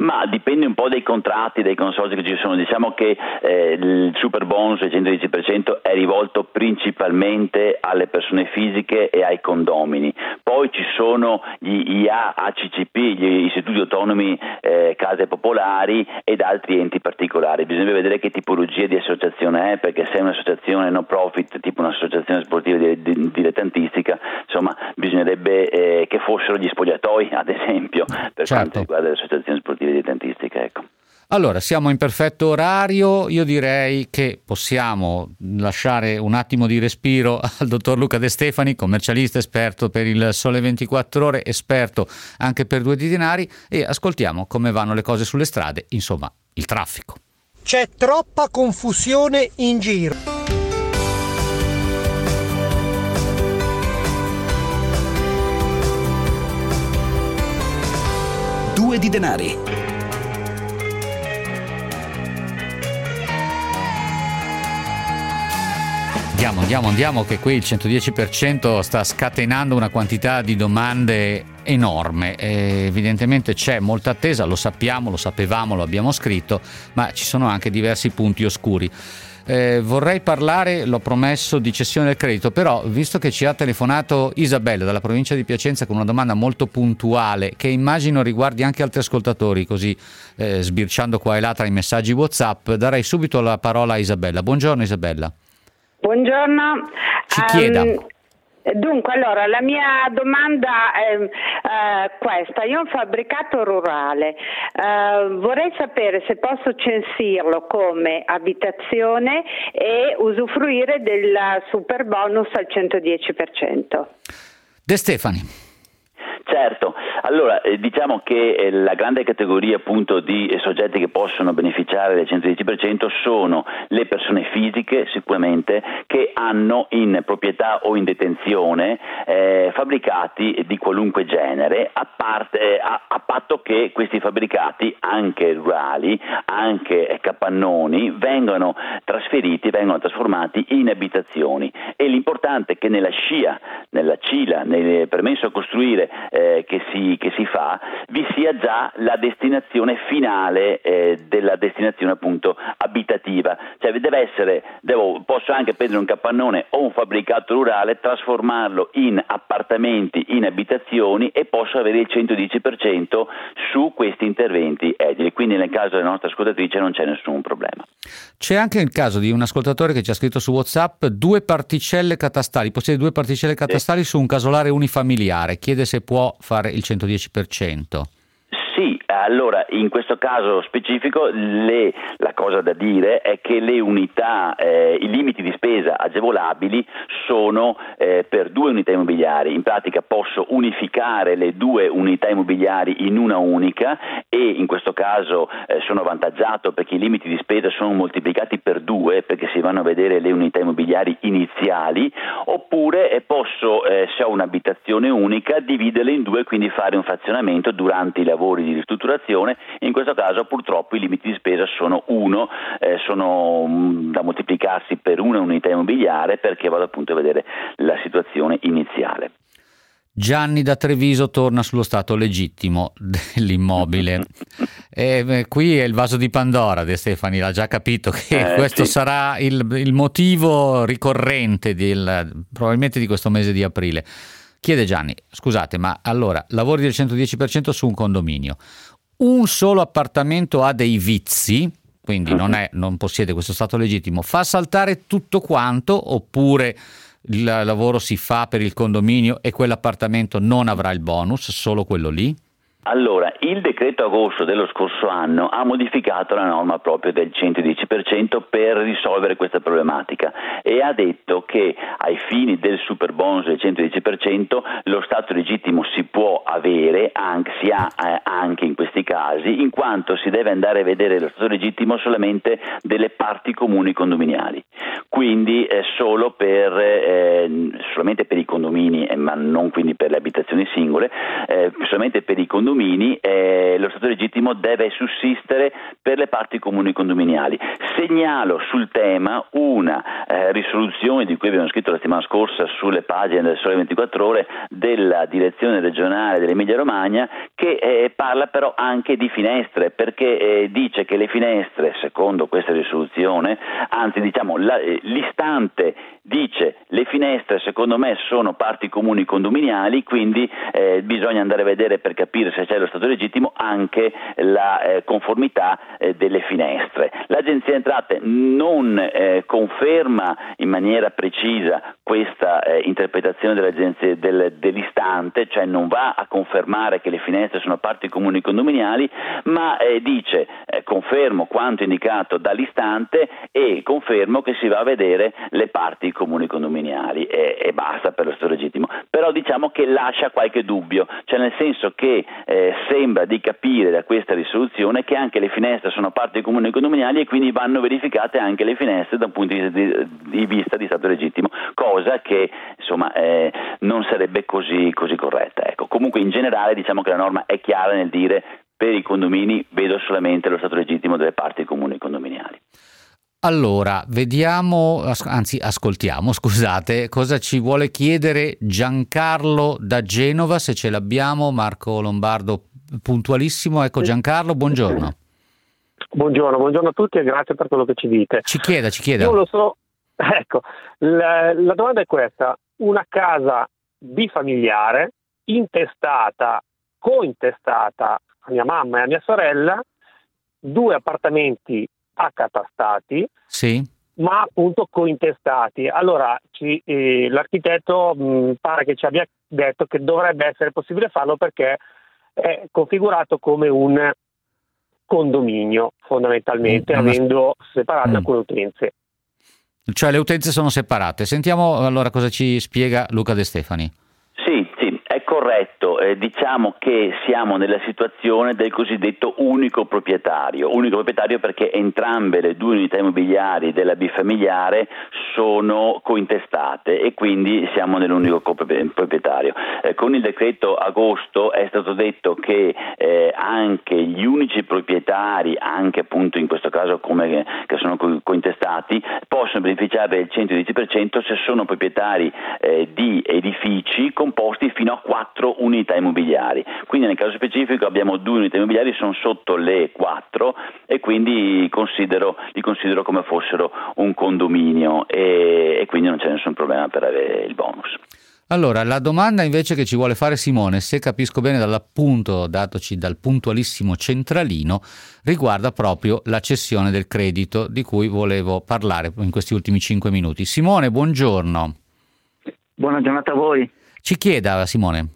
Speaker 10: Ma dipende un po' dai contratti, dai consorzi che ci sono. Diciamo che eh, il super bonus del 110% è rivolto principalmente alle persone fisiche e ai condomini. Poi ci sono gli IA, ACCP, gli istituti autonomi eh, case popolari ed altri enti particolari. Bisogna vedere che tipologia di associazione è, perché se è un'associazione no profit, tipo un'associazione sportiva dilettantistica, insomma bisognerebbe eh, che fossero gli spogliatoi, ad esempio, per certo. quanto riguarda le associazioni sportive dilettantistica. Ecco.
Speaker 3: Allora, siamo in perfetto orario, io direi che possiamo lasciare un attimo di respiro al dottor Luca De Stefani, commercialista esperto per il Sole 24 ore, esperto anche per due di denari e ascoltiamo come vanno le cose sulle strade, insomma, il traffico.
Speaker 11: C'è troppa confusione in giro.
Speaker 2: Due di denari
Speaker 3: Andiamo, andiamo, andiamo, che qui il 110% sta scatenando una quantità di domande enorme. E evidentemente c'è molta attesa, lo sappiamo, lo sapevamo, lo abbiamo scritto, ma ci sono anche diversi punti oscuri. Eh, vorrei parlare, l'ho promesso, di cessione del credito, però visto che ci ha telefonato Isabella dalla provincia di Piacenza con una domanda molto puntuale, che immagino riguardi anche altri ascoltatori, così eh, sbirciando qua e là tra i messaggi WhatsApp, darei subito la parola a Isabella. Buongiorno Isabella.
Speaker 12: Buongiorno.
Speaker 3: Ci chieda. Um,
Speaker 12: Dunque, allora, la mia domanda è uh, questa. Io ho un fabbricato rurale, uh, vorrei sapere se posso censirlo come abitazione e usufruire del super bonus al 110%.
Speaker 3: De Stefani.
Speaker 10: Certo, allora eh, diciamo che eh, la grande categoria appunto di eh, soggetti che possono beneficiare del 110% sono le persone fisiche sicuramente che hanno in proprietà o in detenzione fabbricati di qualunque genere a, parte, a, a, patto che questi fabbricati anche rurali, anche capannoni vengano trasferiti, vengano trasformati in abitazioni. E l'importante è che nella scia, nella CILA, nel permesso a costruire eh, che, si, che, si, fa, vi sia già la destinazione finale eh, della destinazione appunto abitativa. Cioè deve essere, devo, posso anche prendere un capannone o un fabbricato rurale, trasformarlo in appartamenti, in abitazioni e posso avere il 110% su questi interventi edili. Quindi nel caso della nostra ascoltatrice non c'è nessun problema.
Speaker 3: C'è anche il caso di un ascoltatore che ci ha scritto su WhatsApp due particelle catastali, possiede due particelle catastali sì. su un casolare unifamiliare, chiede se può fare il 110%.
Speaker 10: Sì, allora in questo caso specifico le, la cosa da dire è che le unità, eh, i limiti di spesa agevolabili sono eh, per due unità immobiliari, in pratica posso unificare le due unità immobiliari in una unica e in questo caso eh, sono avvantaggiato perché i limiti di spesa sono moltiplicati per due perché si vanno a vedere le unità immobiliari iniziali oppure eh, posso eh, se ho un'abitazione unica dividerle in due e quindi fare un frazionamento durante i lavori di ristrutturazione, in questo caso purtroppo i limiti di spesa sono uno, eh, sono mm, da moltiplicarsi per una unità immobiliare perché vado appunto a vedere la situazione iniziale.
Speaker 3: Gianni da Treviso torna sullo stato legittimo dell'immobile. e, eh, qui è il vaso di Pandora, De Stefani l'ha già capito che
Speaker 10: Eh,
Speaker 3: questo
Speaker 10: sì.
Speaker 3: sarà il, il motivo ricorrente del- probabilmente di questo mese di aprile. Chiede Gianni, scusate, ma allora lavori del 110% su un condominio, un solo appartamento ha dei vizi, quindi non, è- non possiede questo stato legittimo, fa saltare tutto quanto oppure il lavoro si fa per il condominio e quell'appartamento non avrà il bonus, solo quello lì?
Speaker 10: Allora, il decreto agosto dello scorso anno ha modificato la norma proprio del 110% per risolvere questa problematica e ha detto che ai fini del super bonus del 110% lo stato legittimo si può avere, anche, si ha eh, anche in questi casi, in quanto si deve andare a vedere lo stato legittimo solamente delle parti comuni condominiali. Quindi eh, solo per, eh, solamente per i condomini, eh, ma non quindi per le abitazioni singole, solamente per i condomini eh, lo stato legittimo deve sussistere per le parti comuni condominiali. Segnalo sul tema una eh, risoluzione di cui abbiamo scritto la settimana scorsa sulle pagine del Sole 24 Ore della direzione regionale dell'Emilia Romagna che eh, parla però anche di finestre perché eh, dice che le finestre, secondo questa risoluzione, anzi diciamo la- eh, l'istante dice le finestre secondo me sono parti comuni condominiali, quindi eh, bisogna andare a vedere per capire se c'è lo stato legittimo anche la eh, conformità eh, delle finestre. L'Agenzia Entrate non eh, conferma in maniera precisa questa eh, interpretazione del- dell'istante, cioè non va a confermare che le finestre sono parti comuni condominiali, ma eh, dice eh, confermo quanto indicato dall'istante e confermo che si va a vedere le parti comuni condominiali e, e basta per lo stato legittimo. Però diciamo che lascia qualche dubbio, cioè nel senso che eh, sembra di capire da questa risoluzione che anche le finestre sono parti comuni condominiali e quindi vanno verificate anche le finestre da un punto di vista di stato legittimo, cosa che insomma eh, non sarebbe così, così corretta. Ecco. Comunque in generale diciamo che la norma è chiara nel dire per i condomini vedo solamente lo stato legittimo delle parti comuni condominiali.
Speaker 3: Allora, vediamo, anzi ascoltiamo, scusate, cosa ci vuole chiedere Giancarlo da Genova, se ce l'abbiamo, Marco Lombardo puntualissimo. Ecco Giancarlo, buongiorno.
Speaker 13: Buongiorno, buongiorno a tutti e grazie per quello che ci dite.
Speaker 3: Ci chieda, ci chieda.
Speaker 13: Io lo so, ecco, la, la domanda è questa, una casa bifamiliare intestata, cointestata a mia mamma e a mia sorella, due appartamenti accatastati,
Speaker 3: Sì.
Speaker 13: ma appunto cointestati. Allora ci- eh, l'architetto mh, pare che ci abbia detto che dovrebbe essere possibile farlo perché è configurato come un condominio fondamentalmente,
Speaker 3: Mm,
Speaker 13: avendo separate
Speaker 3: Mm.
Speaker 13: alcune utenze.
Speaker 3: Cioè le utenze sono separate. Sentiamo allora cosa ci spiega Luca De Stefani.
Speaker 10: Corretto. Eh, diciamo che siamo nella situazione del cosiddetto unico proprietario. Unico proprietario perché entrambe le due unità immobiliari della bifamiliare sono cointestate e quindi siamo nell'unico proprietario. Eh, con il decreto agosto è stato detto che eh, anche gli unici proprietari, anche appunto in questo caso come che sono co- cointestati, possono beneficiare del 110% se sono proprietari eh, di edifici composti fino a quattro unità immobiliari. Quindi nel caso specifico abbiamo due unità immobiliari, sono sotto le quattro e quindi considero- li considero come fossero un condominio e, e quindi non c'è nessun problema per avere il bonus.
Speaker 3: Allora, la domanda invece che ci vuole fare Simone, se capisco bene dall'appunto datoci dal puntualissimo centralino, riguarda proprio la cessione del credito di cui volevo parlare in questi ultimi cinque minuti. Simone, buongiorno.
Speaker 14: Buona giornata a voi.
Speaker 3: Ci chieda Simone.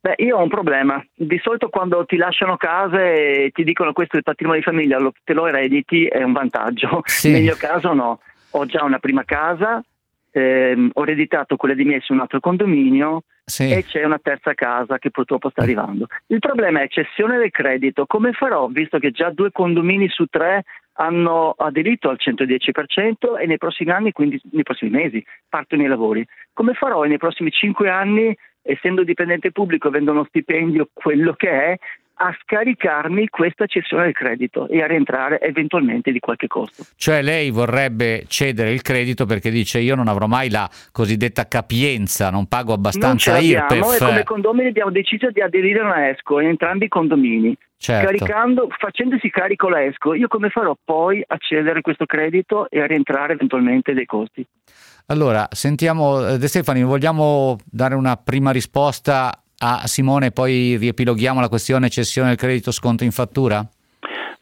Speaker 14: Beh, io ho un problema. Di solito quando ti lasciano case e ti dicono questo è il patrimonio di famiglia, lo- te lo erediti, è un vantaggio.
Speaker 3: Sì.
Speaker 14: Nel mio caso no. Ho già una prima casa, ehm, ho ereditato quella di miei su un altro condominio
Speaker 3: Sì.
Speaker 14: e c'è una terza casa che purtroppo sta arrivando. Il problema è cessione del credito. Come farò, visto che già due condomini su tre hanno aderito al 110% e nei prossimi anni, quindi nei prossimi mesi, partono i lavori. Come farò nei prossimi cinque anni essendo dipendente pubblico, avendo uno stipendio, quello che è, a scaricarmi questa cessione del credito e a rientrare eventualmente di qualche costo.
Speaker 3: Cioè lei vorrebbe cedere il credito perché dice io non avrò mai la cosiddetta capienza, non pago abbastanza
Speaker 14: non
Speaker 3: IRPEF.
Speaker 14: E come condomini abbiamo deciso di aderire a una ESCO in entrambi i condomini.
Speaker 3: Certo.
Speaker 14: Caricando, facendosi carico la ESCO, io come farò poi a cedere questo credito e a rientrare eventualmente dei costi?
Speaker 3: Allora, sentiamo eh, De Stefani, vogliamo dare una prima risposta a Simone e poi riepiloghiamo la questione cessione del credito sconto in fattura?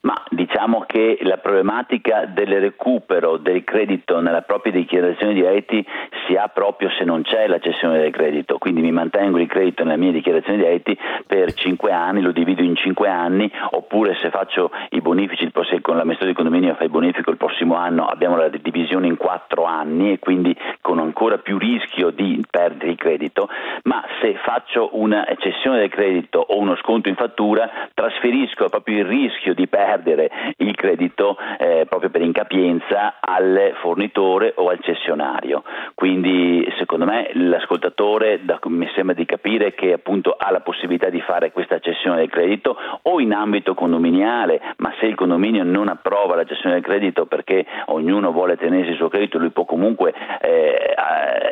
Speaker 10: Ma diciamo che la problematica del recupero del credito nella propria dichiarazione di redditi si ha proprio se non c'è la cessione del credito, quindi mi mantengo il credito nella mia dichiarazione di redditi per 5 anni, lo divido in 5 anni, oppure se faccio i bonifici con l'amministratore di condominio fa il bonifico il prossimo anno abbiamo la divisione in 4 anni e quindi con ancora più rischio di perdere il credito, ma se faccio una cessione del credito o uno sconto in fattura trasferisco proprio il rischio di perdere il credito eh, proprio per incapienza al fornitore o al cessionario. Quindi secondo me l'ascoltatore da, mi sembra di capire che appunto ha la possibilità di fare questa cessione del credito o in ambito condominiale, ma se il condominio non approva la cessione del credito perché ognuno vuole tenersi il suo credito, lui può comunque eh,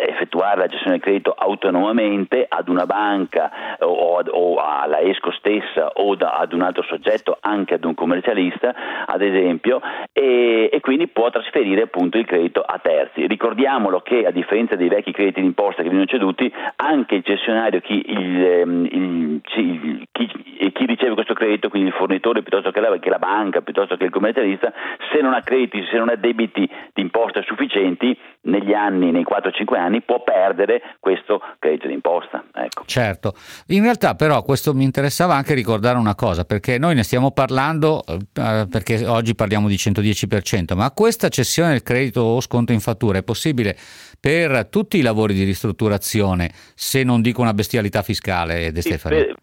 Speaker 10: effettuare la gestione del credito autonomamente ad una banca o, o alla ESCO stessa o da, ad un altro soggetto, anche ad un commercialista, ad esempio, e, e, quindi può trasferire appunto il credito a terzi. Ricordiamolo che a differenza dei vecchi crediti d'imposta che vengono ceduti, anche il cessionario, chi, il, ehm, il, chi, chi, riceve questo credito, quindi il fornitore piuttosto che la, che la banca, piuttosto che il commercialista, se non ha crediti, se non ha debiti d'imposta sufficienti, negli anni, nei 4-5 anni, può perdere questo credito d'imposta. Ecco.
Speaker 3: Certo, in realtà però questo mi interessava anche ricordare una cosa, perché noi ne stiamo parlando eh, eh, perché oggi parliamo di 110%, ma questa cessione del credito o sconto in fattura è possibile per tutti i lavori di ristrutturazione, se non dico una bestialità fiscale, De?
Speaker 10: Per, per,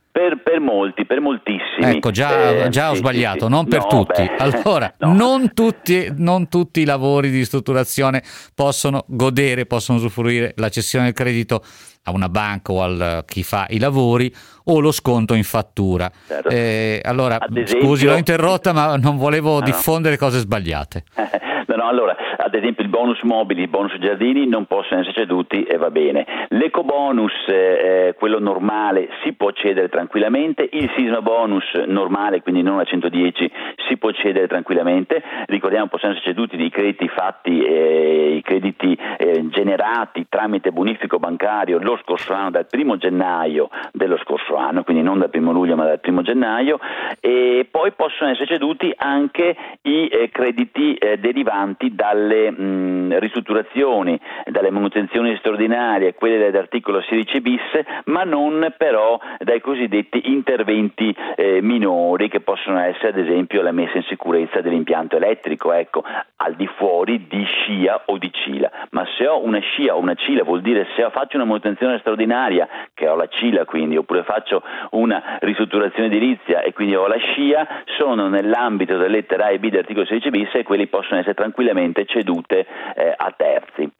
Speaker 10: per, molti, per moltissimi.
Speaker 3: Ecco, già, eh, già ho sì, sbagliato, sì, non per no, tutti. Beh, allora, no. non, tutti, non tutti i lavori di ristrutturazione possono godere, possono usufruire la cessione del credito a una banca o a chi fa i lavori o lo sconto in fattura. Certo. Eh, allora, esempio, scusi, l'ho interrotta, ma non volevo no, diffondere cose sbagliate.
Speaker 10: no, allora, ad esempio il bonus mobili, il bonus giardini non possono essere ceduti e va bene. L'eco bonus, eh, quello normale, si può cedere tranquillamente, il sisma bonus normale, quindi non a 110, si può cedere tranquillamente. Ricordiamo possono essere ceduti dei crediti fatti, eh, i crediti eh, generati tramite bonifico bancario lo scorso anno, dal primo gennaio dello scorso anno, quindi non dal primo luglio ma dal primo gennaio, e poi possono essere ceduti anche i eh, crediti eh, derivanti dalle mh, ristrutturazioni, dalle manutenzioni straordinarie, quelle dell'articolo 16 bis, ma non però dai cosiddetti interventi eh, minori che possono essere ad esempio la messa in sicurezza dell'impianto elettrico, ecco, al di fuori di scia o di cila. Ma se ho una scia o una cila vuol dire se faccio una manutenzione straordinaria, che ho la cila quindi, oppure faccio una ristrutturazione edilizia e quindi ho la scia, sono nell'ambito delle lettere A e B dell'articolo 16 bis e quelli possono essere tranquillamente cedute eh, a terzi.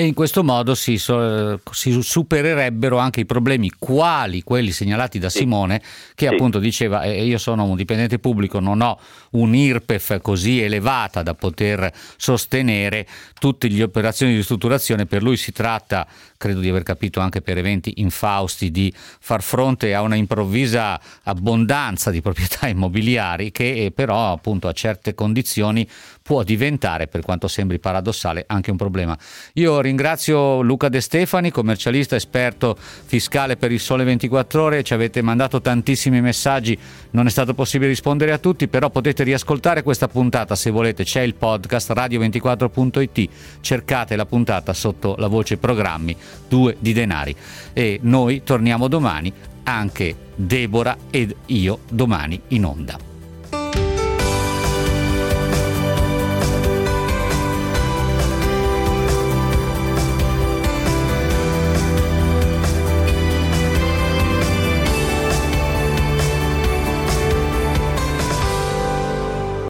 Speaker 3: E in questo modo si, so, si, supererebbero anche i problemi quali quelli segnalati da Simone che sì. appunto diceva eh, io sono un dipendente pubblico, non ho un IRPEF così elevata da poter sostenere tutte le operazioni di ristrutturazione, per lui si tratta, credo di aver capito anche per eventi infausti, di far fronte a una improvvisa abbondanza di proprietà immobiliari che eh, però appunto a certe condizioni può diventare, per quanto sembri paradossale, anche un problema. Io ringrazio Luca De Stefani, commercialista esperto fiscale per il Sole 24 Ore, ci avete mandato tantissimi messaggi, non è stato possibile rispondere a tutti, però potete riascoltare questa puntata se volete, c'è il podcast radio24.it, cercate la puntata sotto la voce programmi 2 di denari e noi torniamo domani, anche Deborah ed io domani in onda.